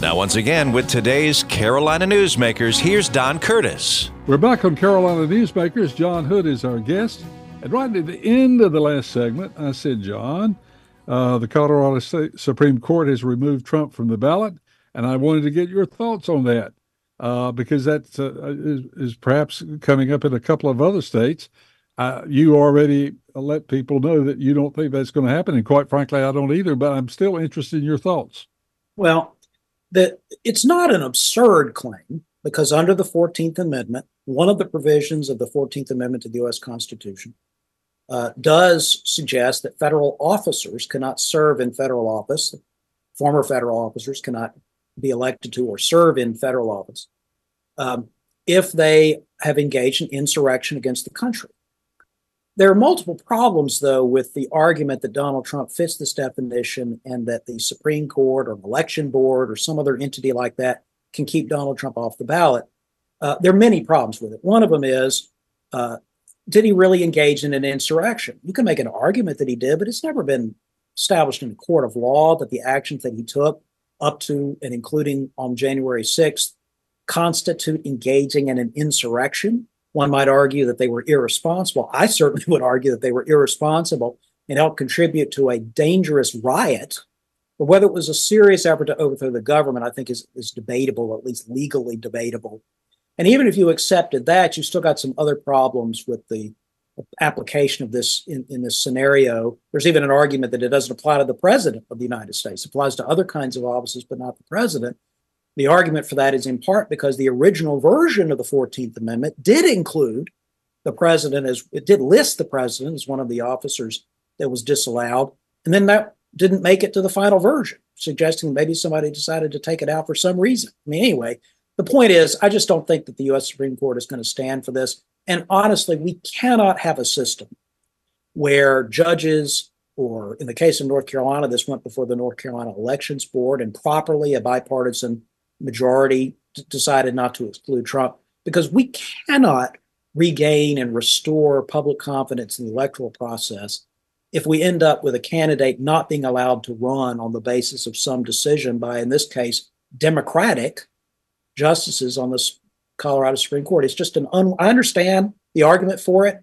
Now, once again, with today's Carolina Newsmakers, here's Don Curtis. We're back on Carolina Newsmakers. John Hood is our guest. And right at the end of the last segment, I said, John, uh, the Colorado State Supreme Court has removed Trump from the ballot, and I wanted to get your thoughts on that uh, because that uh, is, is, perhaps coming up in a couple of other states. Uh, you already let people know that you don't think that's going to happen, and quite frankly, I don't either. But I'm still interested in your thoughts. Well, that it's not an absurd claim because under the 14th Amendment, one of the provisions of the 14th Amendment to the U.S. Constitution uh, does suggest that federal officers cannot serve in federal office. Former federal officers cannot be elected to or serve in federal office um, if they have engaged in insurrection against the country. There are multiple problems, though, with the argument that Donald Trump fits this definition and that the Supreme Court or election board or some other entity like that can keep Donald Trump off the ballot. Uh, there are many problems with it. One of them is uh, did he really engage in an insurrection? You can make an argument that he did, but it's never been established in a court of law that the actions that he took up to and including on January 6th constitute engaging in an insurrection. One might argue that they were irresponsible. I certainly would argue that they were irresponsible and helped contribute to a dangerous riot. But whether it was a serious effort to overthrow the government, I think is, is debatable, at least legally debatable. And even if you accepted that, you still got some other problems with the application of this in, in this scenario. There's even an argument that it doesn't apply to the president of the United States. It applies to other kinds of offices, but not the president. The argument for that is in part because the original version of the 14th Amendment did include the president as it did list the president as one of the officers that was disallowed. And then that didn't make it to the final version, suggesting maybe somebody decided to take it out for some reason. I mean, anyway, the point is, I just don't think that the US Supreme Court is going to stand for this. And honestly, we cannot have a system where judges or in the case of North Carolina, this went before the North Carolina Elections Board, and properly a bipartisan majority d- decided not to exclude Trump because we cannot regain and restore public confidence in the electoral process if we end up with a candidate not being allowed to run on the basis of some decision by, in this case, Democratic justices on the Colorado Supreme Court. It's just an un- I understand the argument for it.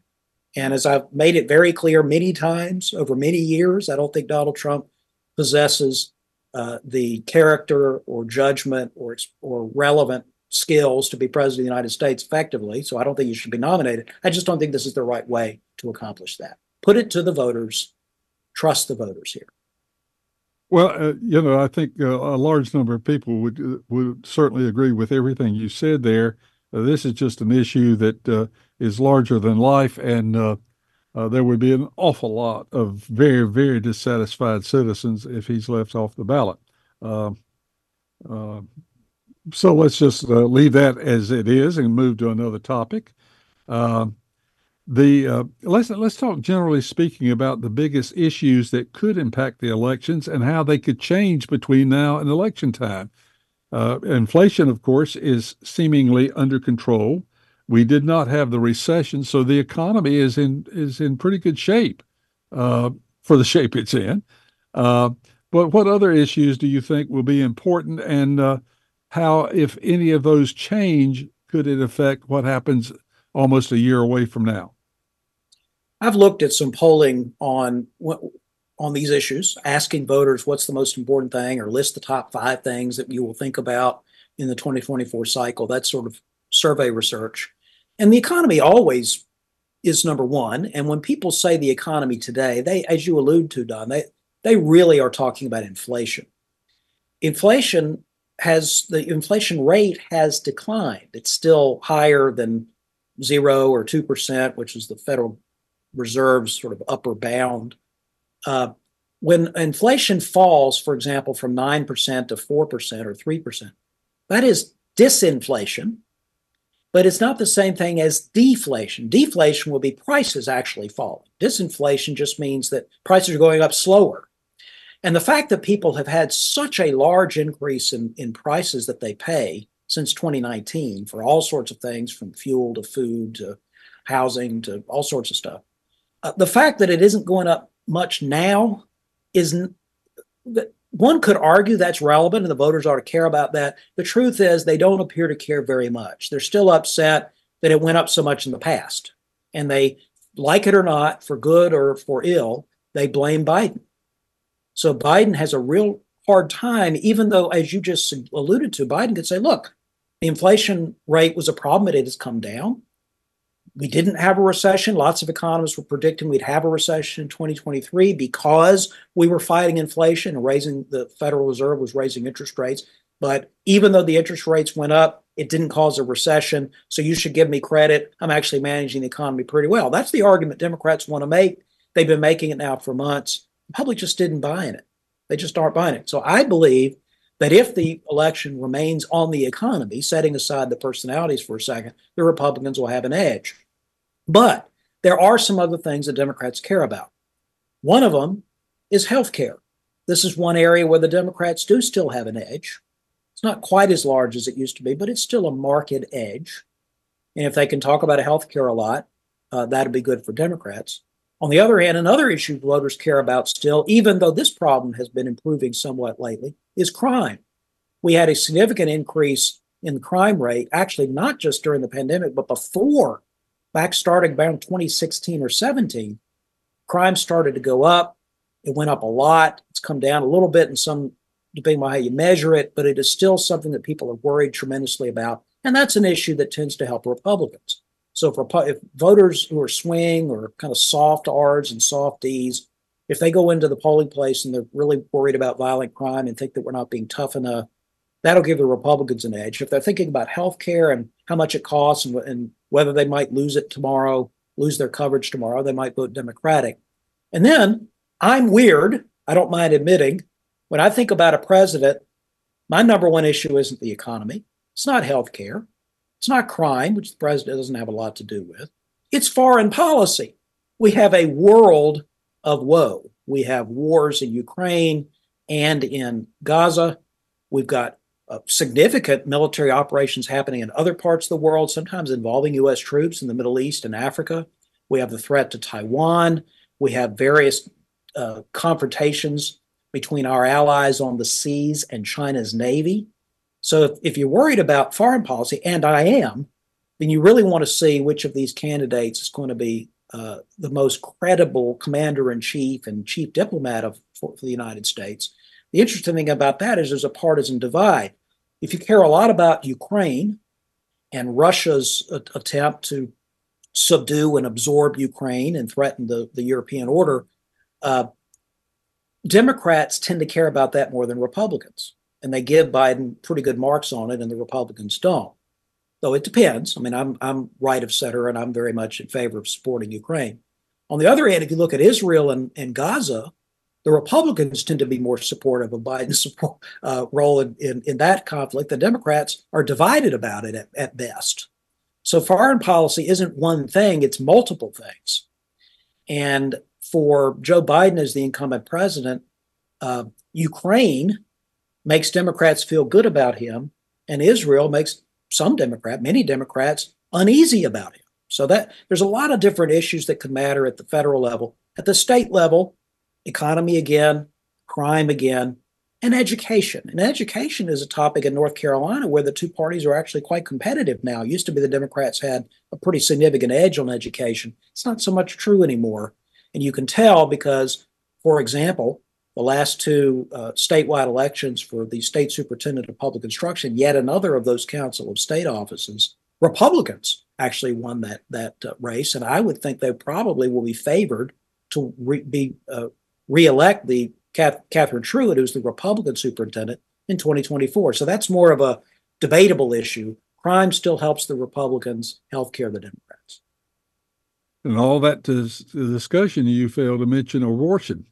And as I've made it very clear many times over many years, I don't think Donald Trump possesses uh, the character or judgment or or relevant skills to be president of the United States effectively. So I don't think you should be nominated. I just don't think this is the right way to accomplish that. Put it to the voters. Trust the voters here. Well, uh, you know, I think uh, a large number of people would uh, would certainly agree with everything you said there. Uh, this is just an issue that uh, is larger than life, and uh, there would be an awful lot of very, very dissatisfied citizens if he's left off the ballot. Uh, uh, so let's just uh, leave that as it is and move to another topic. Um, the uh, let's let's talk generally speaking about the biggest issues that could impact the elections and how they could change between now and election time. Uh, inflation, of course, is seemingly under control we did not have the recession, so the economy is in is in pretty good shape uh, for the shape it's in. Uh, but what other issues do you think will be important, and uh, how, if any of those change, could it affect what happens almost a year away from now? I've looked at some polling on on these issues, asking voters what's the most important thing, or list the top five things that you will think about in the 2024 cycle. That's sort of survey research. And the economy always is number one. And when people say the economy today, they, as you allude to, Don, they, they really are talking about inflation. Inflation has the inflation rate has declined. It's still higher than zero or two percent, which is the Federal Reserve's sort of upper bound. Uh, when inflation falls, for example, from nine percent to four percent or three percent, that is disinflation, but it's not the same thing as deflation. Deflation will be prices actually falling. Disinflation just means that prices are going up slower. And the fact that people have had such a large increase in, in prices that they pay since 2019 for all sorts of things from fuel to food to housing to all sorts of stuff. Uh, the fact that it isn't going up much now is one could argue that's relevant and the voters ought to care about that. The truth is, they don't appear to care very much. They're still upset that it went up so much in the past. And they, like it or not, for good or for ill, they blame Biden. So Biden has a real hard time, even though, as you just alluded to, Biden could say, look, the inflation rate was a problem, but it has come down. We didn't have a recession. Lots of economists were predicting we'd have a recession in 2023 because we were fighting inflation and raising the Federal Reserve was raising interest rates. But even though the interest rates went up, it didn't cause a recession. So you should give me credit. I'm actually managing the economy pretty well. That's the argument Democrats want to make. They've been making it now for months. The public just didn't buy in it. They just aren't buying it. So I believe that if the election remains on the economy, setting aside the personalities for a second, the Republicans will have an edge. But there are some other things that Democrats care about. One of them is health care. This is one area where the Democrats do still have an edge. It's not quite as large as it used to be, but it's still a marked edge. And if they can talk about health care a lot, uh, that'd be good for Democrats. On the other hand, another issue voters care about still, even though this problem has been improving somewhat lately, is crime. We had a significant increase in the crime rate, actually, not just during the pandemic, but before, back starting around 2016 or 17. Crime started to go up. It went up a lot. It's come down a little bit in some, depending on how you measure it, but it is still something that people are worried tremendously about. And that's an issue that tends to help Republicans. So if, if voters who are swing or kind of soft R's and soft D's, if they go into the polling place and they're really worried about violent crime and think that we're not being tough enough, that'll give the Republicans an edge. If they're thinking about health care and how much it costs and, and whether they might lose it tomorrow, lose their coverage tomorrow, they might vote Democratic. And then I'm weird. I don't mind admitting when I think about a president, my number one issue isn't the economy. It's not health care. It's not crime, which the president doesn't have a lot to do with. It's foreign policy. We have a world of woe. We have wars in Ukraine and in Gaza. We've got uh, significant military operations happening in other parts of the world, sometimes involving U.S. troops in the Middle East and Africa. We have the threat to Taiwan. We have various uh, confrontations between our allies on the seas and China's navy. So if, if you're worried about foreign policy, and I am, then you really want to see which of these candidates is going to be uh, the most credible commander in chief and chief diplomat of for, for, the United States. The interesting thing about that is there's a partisan divide. If you care a lot about Ukraine and Russia's a- attempt to subdue and absorb Ukraine and threaten the, the European order, uh, Democrats tend to care about that more than Republicans and they give Biden pretty good marks on it, and the Republicans don't. Though it depends. I mean, I'm I'm right of center, and I'm very much in favor of supporting Ukraine. On the other hand, if you look at Israel and, and Gaza, the Republicans tend to be more supportive of Biden's support, uh, role in, in, in, that conflict. The Democrats are divided about it at, at best. So foreign policy isn't one thing, it's multiple things. And for Joe Biden as the incumbent president, uh, Ukraine makes Democrats feel good about him, and Israel makes some Democrat, many Democrats, uneasy about him. So that there's a lot of different issues that could matter at the federal level. At the state level, economy again, crime again, and education. And education is a topic in North Carolina where the two parties are actually quite competitive now. It used to be the Democrats had a pretty significant edge on education. It's not so much true anymore. And you can tell because, for example, the last two uh, statewide elections for the state superintendent of public instruction, yet another of those council of state offices, Republicans actually won that that uh, race, and I would think they probably will be favored to re- be uh, reelect the Catherine Truitt, who's the Republican superintendent in 2024. So that's more of a debatable issue. Crime still helps the Republicans, healthcare the Democrats. And all that to the discussion, you failed to mention abortion.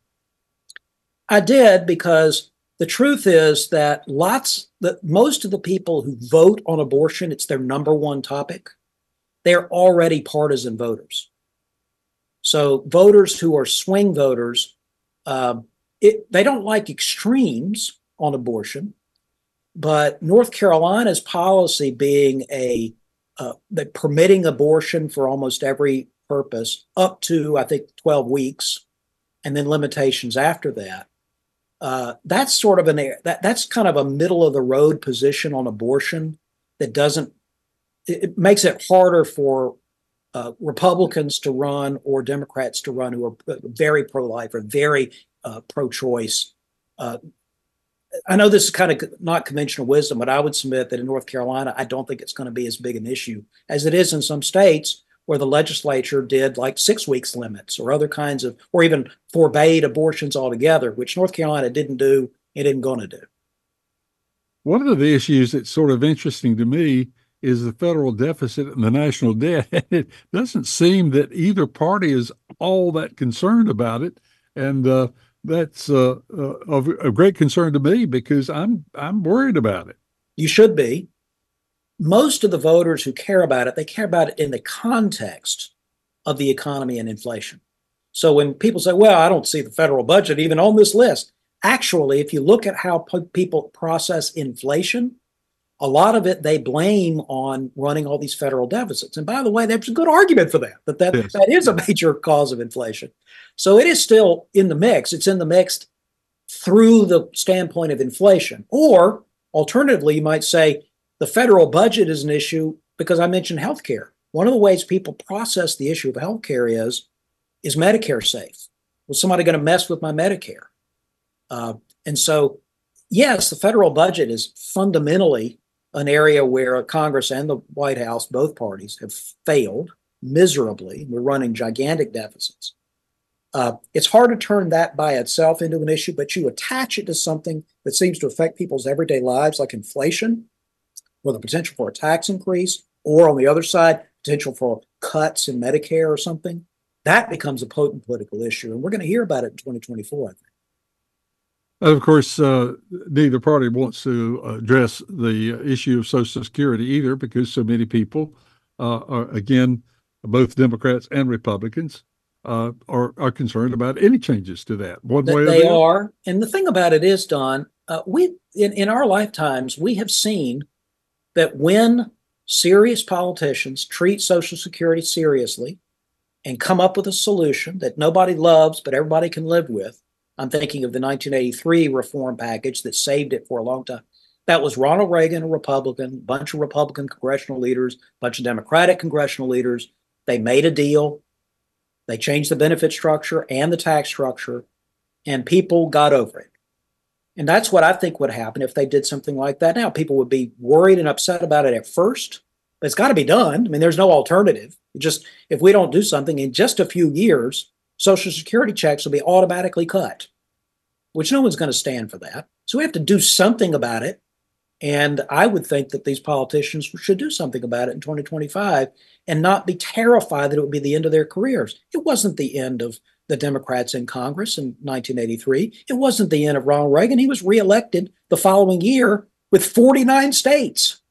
I did because the truth is that lots that most of the people who vote on abortion, it's their number one topic. They're already partisan voters. So voters who are swing voters, uh, it, they don't like extremes on abortion, but North Carolina's policy being a uh, permitting abortion for almost every purpose up to I think 12 weeks, and then limitations after that uh, that's sort of an that that's kind of a middle of the road position on abortion that doesn't it, it makes it harder for uh, Republicans to run or Democrats to run who are very pro life or very uh, pro choice. Uh, I know this is kind of not conventional wisdom, but I would submit that in North Carolina, I don't think it's going to be as big an issue as it is in some states where the legislature did like six weeks limits or other kinds of, or even forbade abortions altogether, which North Carolina didn't do and isn't going to do. One of the issues that's sort of interesting to me is the federal deficit and the national debt. it doesn't seem that either party is all that concerned about it. And uh, that's uh, uh, of, of great concern to me because I'm I'm worried about it. You should be most of the voters who care about it, they care about it in the context of the economy and inflation. So when people say, well, I don't see the federal budget even on this list, actually, if you look at how people process inflation, a lot of it they blame on running all these federal deficits. And by the way, there's a good argument for that, that that, yes. that is a major cause of inflation. So it is still in the mix. It's in the mix through the standpoint of inflation. Or alternatively, you might say, the federal budget is an issue because I mentioned healthcare. One of the ways people process the issue of healthcare is is Medicare safe? Was somebody going to mess with my Medicare? Uh, and so, yes, the federal budget is fundamentally an area where Congress and the White House, both parties, have failed miserably. We're running gigantic deficits. Uh, it's hard to turn that by itself into an issue, but you attach it to something that seems to affect people's everyday lives, like inflation, or the potential for a tax increase, or on the other side, potential for cuts in Medicare or something, that becomes a potent political issue. And we're going to hear about it in 2024, Think. Of course, uh, neither party wants to address the issue of Social Security either, because so many people uh, are, again, both Democrats and Republicans, uh, are are concerned about any changes to that one way. They are, and the thing about it is, Don, uh, we in in our lifetimes we have seen that when serious politicians treat Social Security seriously and come up with a solution that nobody loves but everybody can live with, I'm thinking of the 1983 reform package that saved it for a long time. That was Ronald Reagan, a Republican, bunch of Republican congressional leaders, bunch of Democratic congressional leaders. They made a deal. They changed the benefit structure and the tax structure, and people got over it. And that's what I think would happen if they did something like that now. People would be worried and upset about it at first, but it's got to be done. I mean, there's no alternative. Just if we don't do something in just a few years, Social Security checks will be automatically cut, which no one's going to stand for that. So we have to do something about it. And I would think that these politicians should do something about it in 2025 and not be terrified that it would be the end of their careers. It wasn't the end of the Democrats in Congress in 1983. It wasn't the end of Ronald Reagan. He was reelected the following year with 49 states.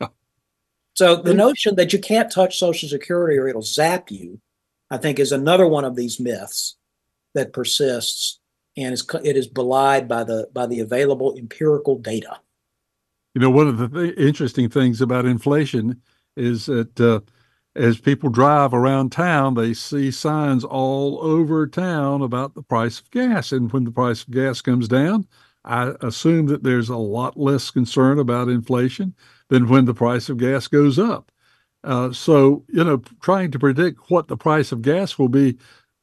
so the notion that you can't touch Social Security or it'll zap you, I think, is another one of these myths that persists and is, it is belied by the by the available empirical data. You know, one of the th- interesting things about inflation is that uh, as people drive around town, they see signs all over town about the price of gas. And when the price of gas comes down, I assume that there's a lot less concern about inflation than when the price of gas goes up. Uh, so, you know, trying to predict what the price of gas will be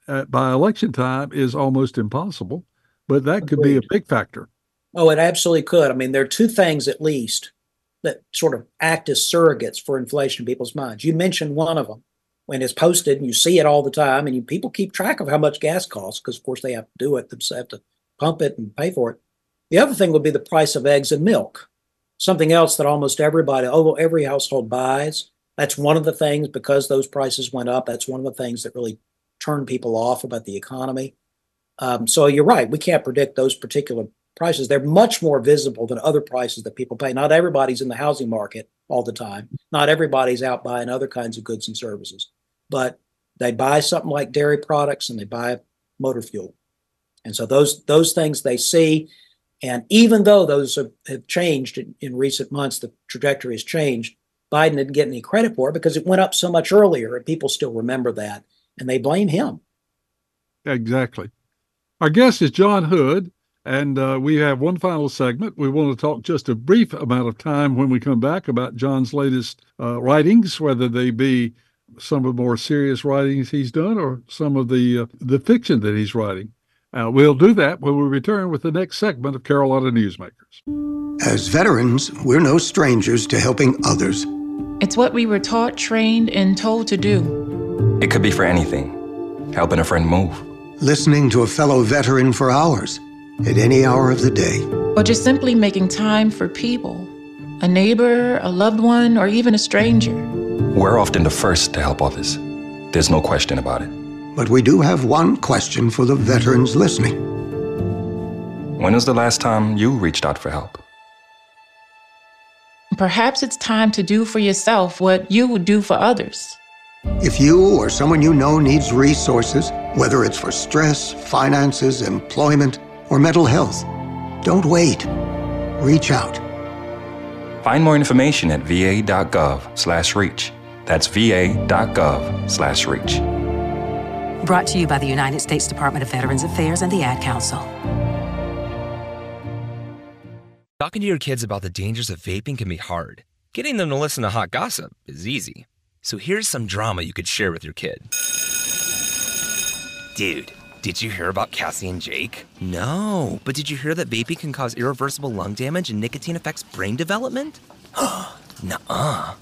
at, by election time is almost impossible, but that could be a big factor. Oh, it absolutely could. I mean, there are two things at least that sort of act as surrogates for inflation in people's minds. You mentioned one of them when it's posted and you see it all the time and you, people keep track of how much gas costs because of course they have to do it themselves, have to pump it and pay for it. The other thing would be the price of eggs and milk, something else that almost everybody, although every household buys. That's one of the things because those prices went up. That's one of the things that really turned people off about the economy. Um, so you're right. We can't predict those particular prices. They're much more visible than other prices that people pay. Not everybody's in the housing market all the time. Not everybody's out buying other kinds of goods and services, but they buy something like dairy products and they buy motor fuel. And so those those things they see, and even though those have, have changed in, in recent months, the trajectory has changed. Biden didn't get any credit for it because it went up so much earlier, and people still remember that, and they blame him. Exactly. Our guest is John Hood, And uh, we have one final segment. We want to talk just a brief amount of time when we come back about John's latest uh, writings, whether they be some of the more serious writings he's done or some of the uh, the fiction that he's writing. Uh, we'll do that when we return with the next segment of Carolina Newsmakers. As veterans, we're no strangers to helping others. It's what we were taught, trained, and told to do. It could be for anything helping a friend move, listening to a fellow veteran for hours at any hour of the day, or just simply making time for people a neighbor, a loved one, or even a stranger. We're often the first to help others. There's no question about it. But we do have one question for the veterans listening. When was the last time you reached out for help? Perhaps it's time to do for yourself what you would do for others. If you or someone you know needs resources, whether it's for stress, finances, employment, or mental health, don't wait. Reach out. Find more information at va.gov/reach. That's va.gov/reach. Brought to you by the United States Department of Veterans Affairs and the Ad Council. Talking to your kids about the dangers of vaping can be hard. Getting them to listen to hot gossip is easy. So here's some drama you could share with your kid. Dude, did you hear about Cassie and Jake? No, but did you hear that vaping can cause irreversible lung damage and nicotine affects brain development? Nuh-uh.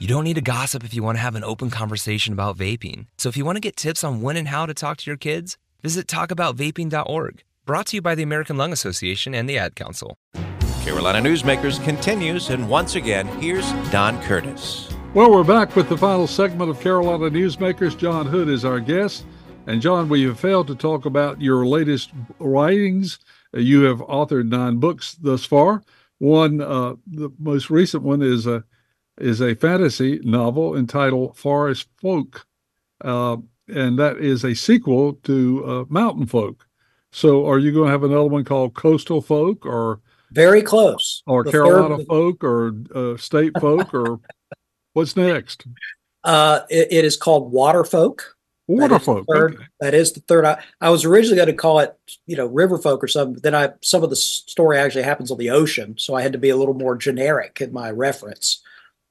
You don't need to gossip if you want to have an open conversation about vaping. So if you want to get tips on when and how to talk to your kids, visit talkaboutvaping.org. Brought to you by the American Lung Association and the Ad Council. Carolina Newsmakers continues, and once again, here's Don Curtis. Well, we're back with the final segment of Carolina Newsmakers. John Hood is our guest. And John, we have failed to talk about your latest writings. Uh, you have authored nine books thus far. One, uh, the most recent one is a is a fantasy novel entitled Forest Folk, uh, and that is a sequel to uh, Mountain Folk. So, are you going to have another one called Coastal Folk, or very close, or the Carolina third... Folk, or uh, State Folk, or what's next? Uh, it, it is called Water Folk. Water Folk. Third, okay. That is the third. I, I was originally going to call it, you know, River Folk or something. But then I some of the story actually happens on the ocean, so I had to be a little more generic in my reference.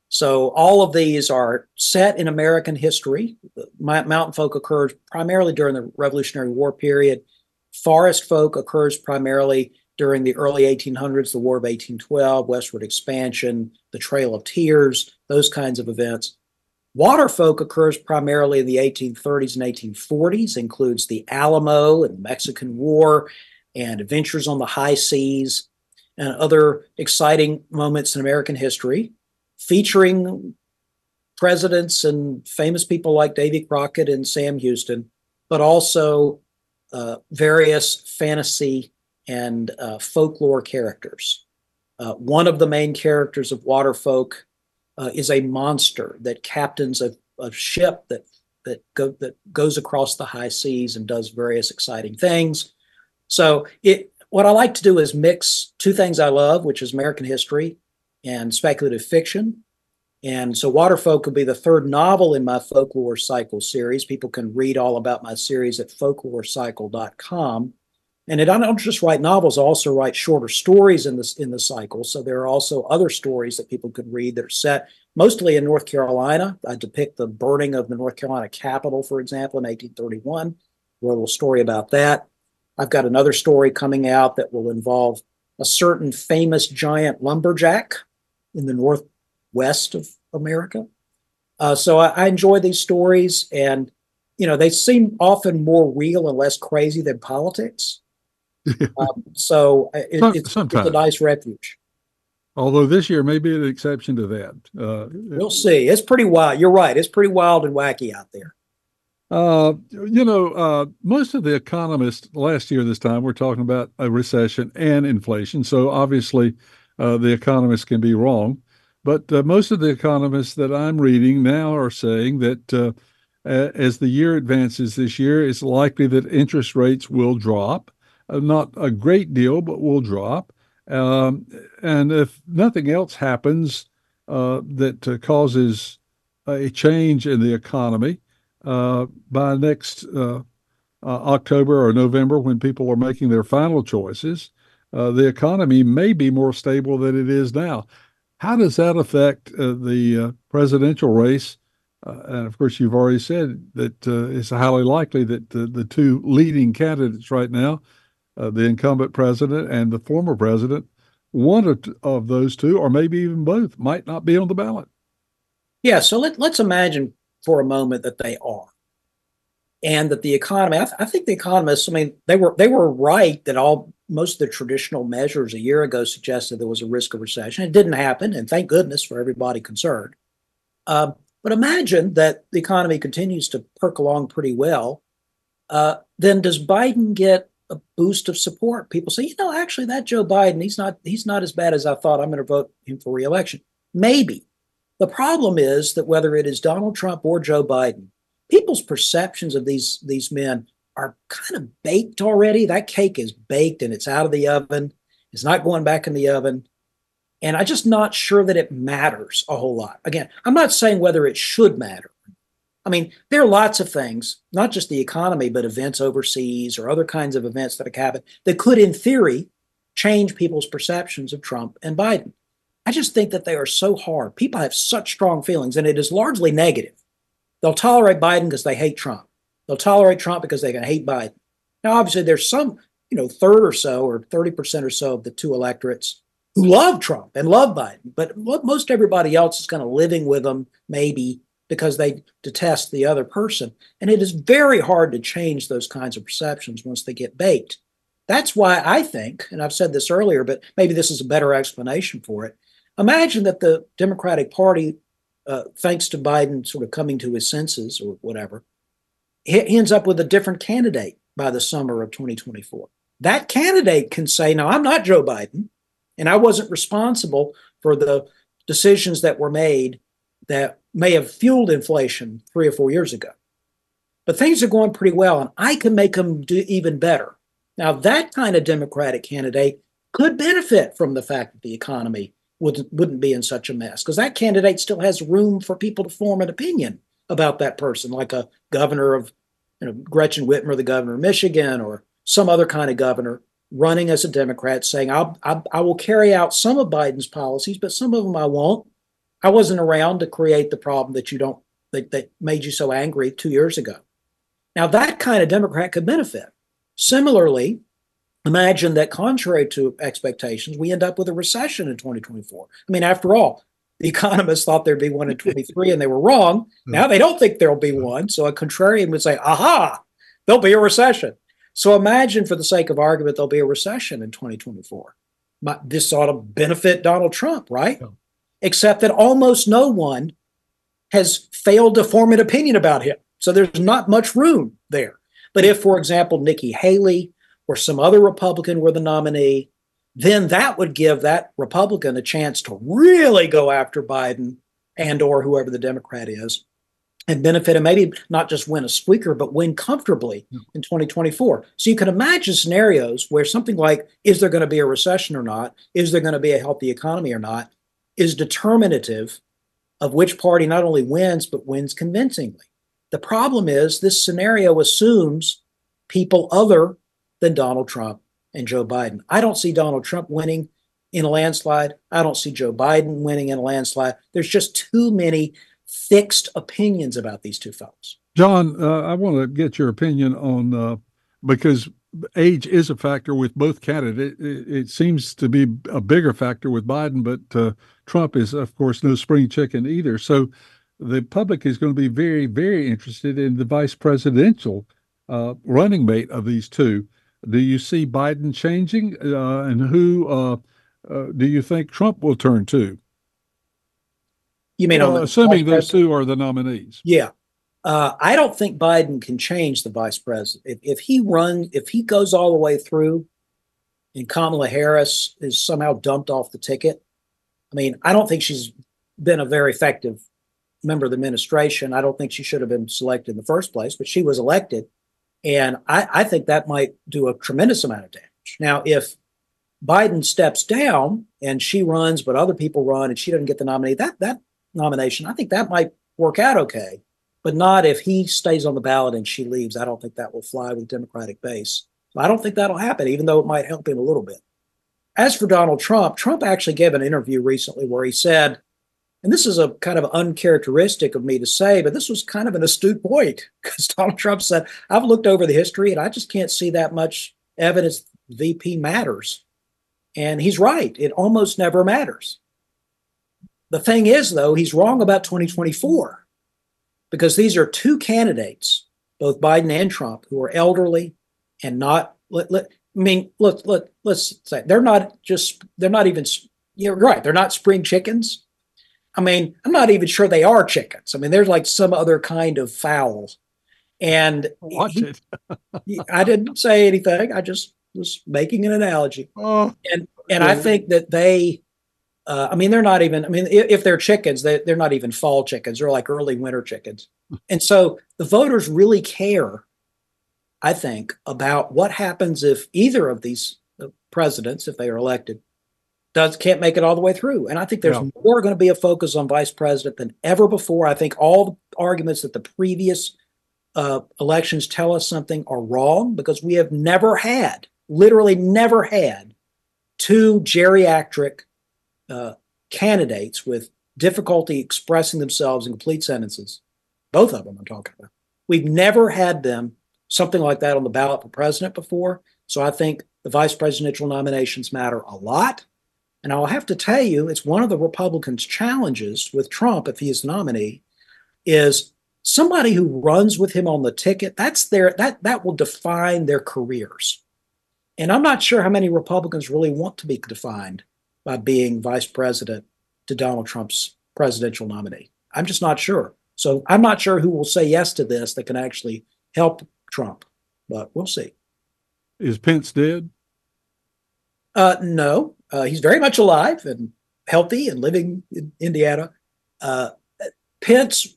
So all of these are set in American history. Mountain folk occurs primarily during the Revolutionary War period. Forest folk occurs primarily during the early 1800s, the War of 1812, westward expansion, the Trail of Tears, those kinds of events. Water folk occurs primarily in the 1830s and 1840s, includes the Alamo and the Mexican War and adventures on the high seas and other exciting moments in American history, featuring presidents and famous people like Davy Crockett and Sam Houston, but also uh, various fantasy and uh, folklore characters. Uh, one of the main characters of Waterfolk uh, is a monster that captains a, a ship that that go that goes across the high seas and does various exciting things. So it what I like to do is mix two things I love, which is American history and speculative fiction. And so Waterfolk will be the third novel in my folklore cycle series. People can read all about my series at folklorecycle.com. And I don't just write novels, I also write shorter stories in this in the cycle. So there are also other stories that people could read that are set mostly in North Carolina. I depict the burning of the North Carolina Capitol, for example, in 1831. A little story about that. I've got another story coming out that will involve a certain famous giant lumberjack in the northwest of America. Uh, so I, I enjoy these stories, and you know they seem often more real and less crazy than politics. um, so uh, it, it's, it's, a nice refuge. Although this year may be an exception to that. Uh, we'll see. It's pretty wild. You're right. It's pretty wild and wacky out there. Uh, you know, uh, most of the economists last year, this time, we're talking about a recession and inflation. So obviously, uh, the economists can be wrong. But uh, most of the economists that I'm reading now are saying that uh, as the year advances this year, it's likely that interest rates will drop uh, not a great deal, but will drop. Um, and if nothing else happens uh, that uh, causes a change in the economy uh, by next October or November when people are making their final choices, the economy may be more stable than it is now. How does that affect uh, the uh, presidential race? Uh, and of course, you've already said that uh, it's highly likely that the, the two leading candidates right now, the incumbent president and the former president, one of, of those two, or maybe even both, might not be on the ballot. Yeah. So let, let's imagine for a moment that they are and that the economy I, th- I, think the economists i mean they were they were right that all most of the traditional measures a year ago suggested there was a risk of recession. It didn't happen and thank goodness for everybody concerned. Uh, but imagine that the economy continues to perk along pretty well. Uh, then does biden get a boost of support? People say you know actually that joe biden he's not he's not as bad as i thought. I'm going to vote him for reelection. Maybe. The problem is that whether it is donald trump or joe biden people's perceptions of these these men are kind of baked already. That cake is baked and it's out of the oven. It's not going back in the oven. And I'm just not sure that it matters a whole lot. Again, I'm not saying whether it should matter. I mean, there are lots of things, not just the economy, but events overseas or other kinds of events that have happened that could, in theory, change people's perceptions of Trump and Biden. I just think that they are so hard. People have such strong feelings, and it is largely negative. They'll tolerate Biden because they hate Trump. They'll tolerate Trump because they can hate Biden. Now, obviously, there's some, you know, third or so or 30% or so of the two electorates who love Trump and love Biden. But most everybody else is kind of living with them, maybe because they detest the other person. And it is very hard to change those kinds of perceptions once they get baked. That's why I think, and I've said this earlier, but maybe this is a better explanation for it. Imagine that the Democratic Party uh, thanks to Biden sort of coming to his senses or whatever, he, ends up with a different candidate by the summer of 2024. That candidate can say, "No, I'm not Joe Biden, and I wasn't responsible for the decisions that were made that may have fueled inflation three or four years ago. But things are going pretty well, and I can make them do even better." Now, that kind of Democratic candidate could benefit from the fact that the economy would, wouldn't be in such a mess because that candidate still has room for people to form an opinion about that person, like a governor of, you know, Gretchen Whitmer, the governor of Michigan, or some other kind of governor running as a Democrat saying, I'll, I, I will carry out some of Biden's policies, but some of them I won't. I wasn't around to create the problem that you don't, that, that made you so angry two years ago. Now, that kind of Democrat could benefit. Similarly, imagine that contrary to expectations, we end up with a recession in 2024. I mean, after all, the economists thought there'd be one in 23 and they were wrong. Hmm. Now they don't think there'll be hmm. one. So a contrarian would say, aha, there'll be a recession. So imagine for the sake of argument, there'll be a recession in 2024. This ought to benefit Donald Trump, right? Except that almost no one has failed to form an opinion about him. So there's not much room there. But if, for example, Nikki Haley or some other Republican were the nominee, then that would give that Republican a chance to really go after Biden and or whoever the Democrat is and benefit and maybe not just win a squeaker, but win comfortably in 2024. So you can imagine scenarios where something like, is there going to be a recession or not? Is there going to be a healthy economy or not? Is determinative of which party not only wins, but wins convincingly. The problem is this scenario assumes people other than Donald Trump and Joe Biden. I don't see Donald Trump winning in a landslide. I don't see Joe Biden winning in a landslide. There's just too many fixed opinions about these two fellows. John, uh, I want to get your opinion on uh, because age is a factor with both candidates. It, it, seems to be a bigger factor with Biden, but uh, Trump is, of course, no spring chicken either. So the public is going to be very, very interested in the vice presidential uh, running mate of these two. Do you see Biden changing, uh, and who uh, uh, do you think Trump will turn to? You mean, well, assuming those two are the nominees? Yeah, uh, I don't think Biden can change the vice president. If, if he runs, if he goes all the way through, and Kamala Harris is somehow dumped off the ticket, I mean, I don't think she's been a very effective member of the administration. I don't think she should have been selected in the first place, but she was elected. And I, I think that might do a tremendous amount of damage. Now, if Biden steps down and she runs, but other people run and she doesn't get the nominee, that that nomination, I think that might work out okay. but not if he stays on the ballot and she leaves. I don't think that will fly with Democratic base. I don't think that'll happen, even though it might help him a little bit. As for Donald Trump, Trump actually gave an interview recently where he said, and this is a kind of uncharacteristic of me to say, but this was kind of an astute point because Donald Trump said, I've looked over the history and I just can't see that much evidence VP matters. And he's right, it almost never matters. The thing is, though, he's wrong about 2024 because these are two candidates, both Biden and Trump, who are elderly and not. Let, let, I mean, look, look, let's say they're not just, they're not even, you're right, they're not spring chickens. I mean, I'm not even sure they are chickens. I mean, there's like some other kind of fowl. And Watch he- it. he- I didn't say anything. I just was making an analogy. Oh, And and I think that they, uh, I mean, they're not even. I mean, if, if they're chickens, they they're not even fall chickens. They're like early winter chickens. And so the voters really care, I think, about what happens if either of these uh, presidents, if they are elected, does can't make it all the way through. And I think there's more going to be a focus on vice president than ever before. I think all the arguments that the previous uh, elections tell us something are wrong because we have never had, literally never had, two geriatric uh, candidates with difficulty expressing themselves in complete sentences. Both of them I'm talking about. We've never had them something like that on the ballot for president before. So I think the vice presidential nominations matter a lot. And I'll have to tell you, it's one of the Republicans' challenges with Trump, if he is the nominee, is somebody who runs with him on the ticket. That's their that that will define their careers. And I'm not sure how many Republicans really want to be defined by being vice president to Donald Trump's presidential nominee. I'm just not sure. So I'm not sure who will say yes to this that can actually help Trump, but we'll see. is Pence dead? Uh, no, uh, he's very much alive and healthy and living in Indiana. Uh, Pence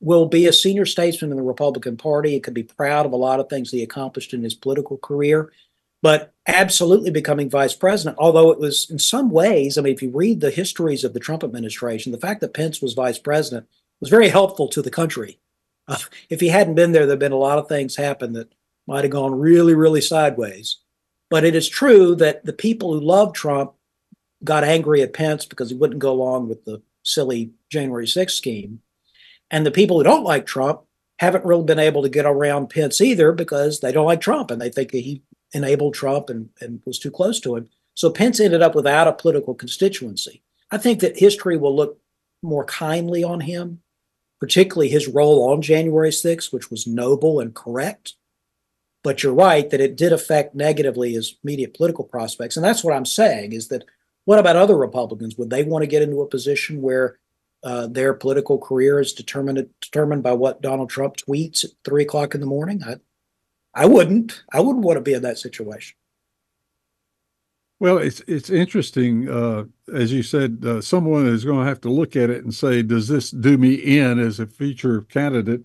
will be a senior statesman in the Republican Party. He can be proud of a lot of things he accomplished in his political career, but absolutely becoming vice president. Although it was in some ways, I mean, if you read the histories of the Trump administration, the fact that Pence was vice president was very helpful to the country. Uh, if he hadn't been there, there'd been a lot of things happen that might have gone really, really sideways. But it is true that the people who loved Trump got angry at Pence because he wouldn't go along with the silly January 6th scheme. And the people who don't like Trump haven't really been able to get around Pence either because they don't like Trump and they think that he enabled Trump and, and was too close to him. So Pence ended up without a political constituency. I think that history will look more kindly on him, particularly his role on January 6th, which was noble and correct. But you're right that it did affect negatively his immediate political prospects. And that's what I'm saying is that what about other Republicans? Would they want to get into a position where uh, their political career is determined determined by what Donald Trump tweets at three o'clock in the morning? I, I wouldn't. I wouldn't want to be in that situation. Well, it's it's interesting, uh, as you said. Uh, someone is going to have to look at it and say, "Does this do me in as a future candidate,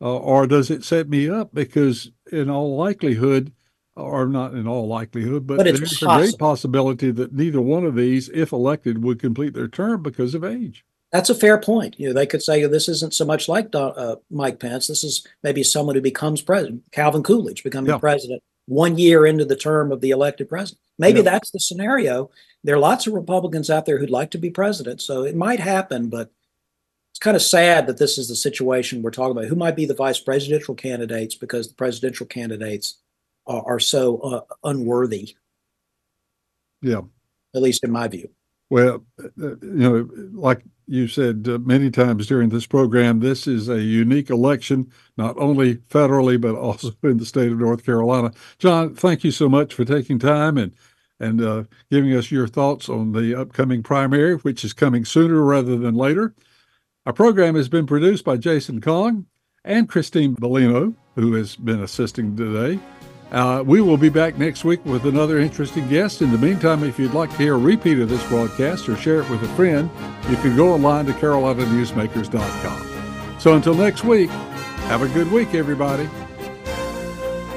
uh, or does it set me up?" Because in all likelihood, or not in all likelihood, but, But it's there's a great possibility that neither one of these, if elected, would complete their term because of age. That's a fair point. You know, they could say this isn't so much like Don, uh, Mike Pence. This is maybe someone who becomes president, Calvin Coolidge becoming Yeah. president one year into the term of the elected president. Maybe Yeah. that's the scenario. There are lots of Republicans out there who'd like to be president, so it might happen. But kind of sad that this is the situation we're talking about. Who might be the vice presidential candidates because the presidential candidates are, are so uh, unworthy, Yeah. at least in my view. Well, uh, you know, like you said uh, many times during this program, this is a unique election, not only federally, but also in the state of North Carolina. John, thank you so much for taking time and and uh, giving us your thoughts on the upcoming primary, which is coming sooner rather than later. Our program has been produced by Jason Kong and Christine Bellino, who has been assisting today. Uh, we will be back next week with another interesting guest. In the meantime, if you'd like to hear a repeat of this broadcast or share it with a friend, you can go online to carolinanewsmakers.com. So until next week, have a good week, everybody.